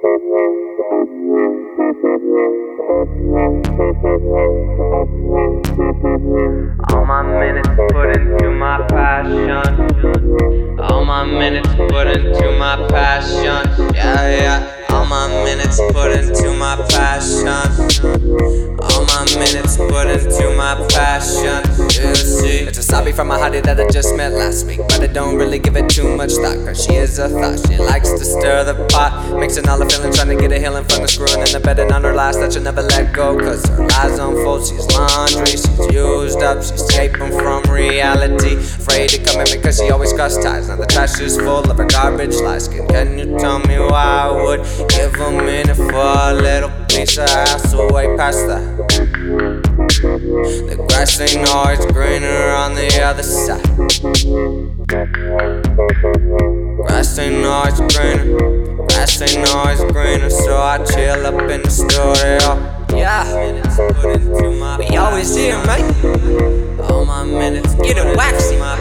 All my minutes put into my passion. All my minutes put into my passion. Yeah, yeah. All my minutes put into my passion. My minutes put into my passion. It's a sabi from a hottie that I just met last week. But I don't really give it too much thought. Cause she is a thought. She likes to stir the pot. Mixing all the feelings, trying to get a healing from the screwing in the and on her lies that she'll never let go. Cause her lies unfold. She's laundry, she's used up, she's escaping from reality. Afraid to come in because she always cuts ties. Now the trash is full of her garbage lies. Can, can you tell me why I would give a minute for a little piece of ass away past that? The grass ain't always greener on the other side. Grass ain't always greener. Grass ain't always greener, so I chill up in the studio. Yeah, we always here, man. All my minutes get it waxy. My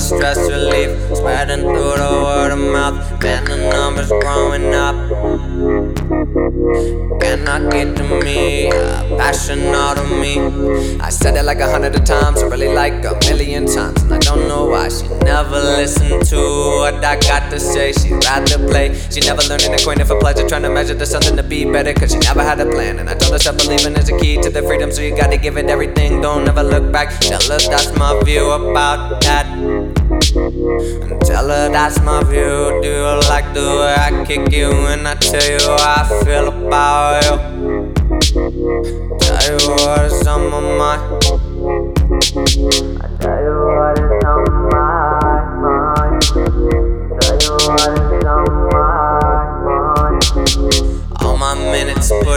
stress relief, spreading through the word of mouth. Man, the numbers growing up. Cannot get to me, passion out of me. I said it like a hundred times, really like a million times. Listened to what I got to say. She rather play. She never learned an acquaintance for pleasure, trying to measure the something to be better. Cause she never had a plan. And I told her self believing is the key to the freedom, so you gotta give it everything. Don't ever look back. Tell her that's my view about that. And tell her that's my view. Do you like the way I kick you when I tell you how I feel about you? Tell you what is on my mind.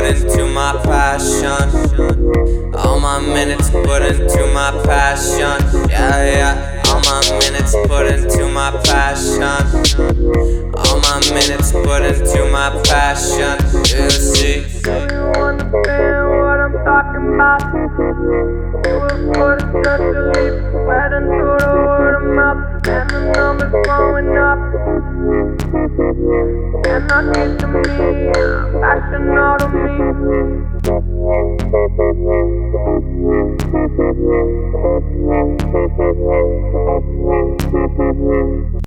Put into my passion. All my minutes put into my passion. Yeah, yeah. All my minutes put into my passion. All my minutes put into my passion. You see. You understand what I'm talking about? Do it for the stress relief, spreading through the word of and the numbers growing up. Cannot get to me. Thank you.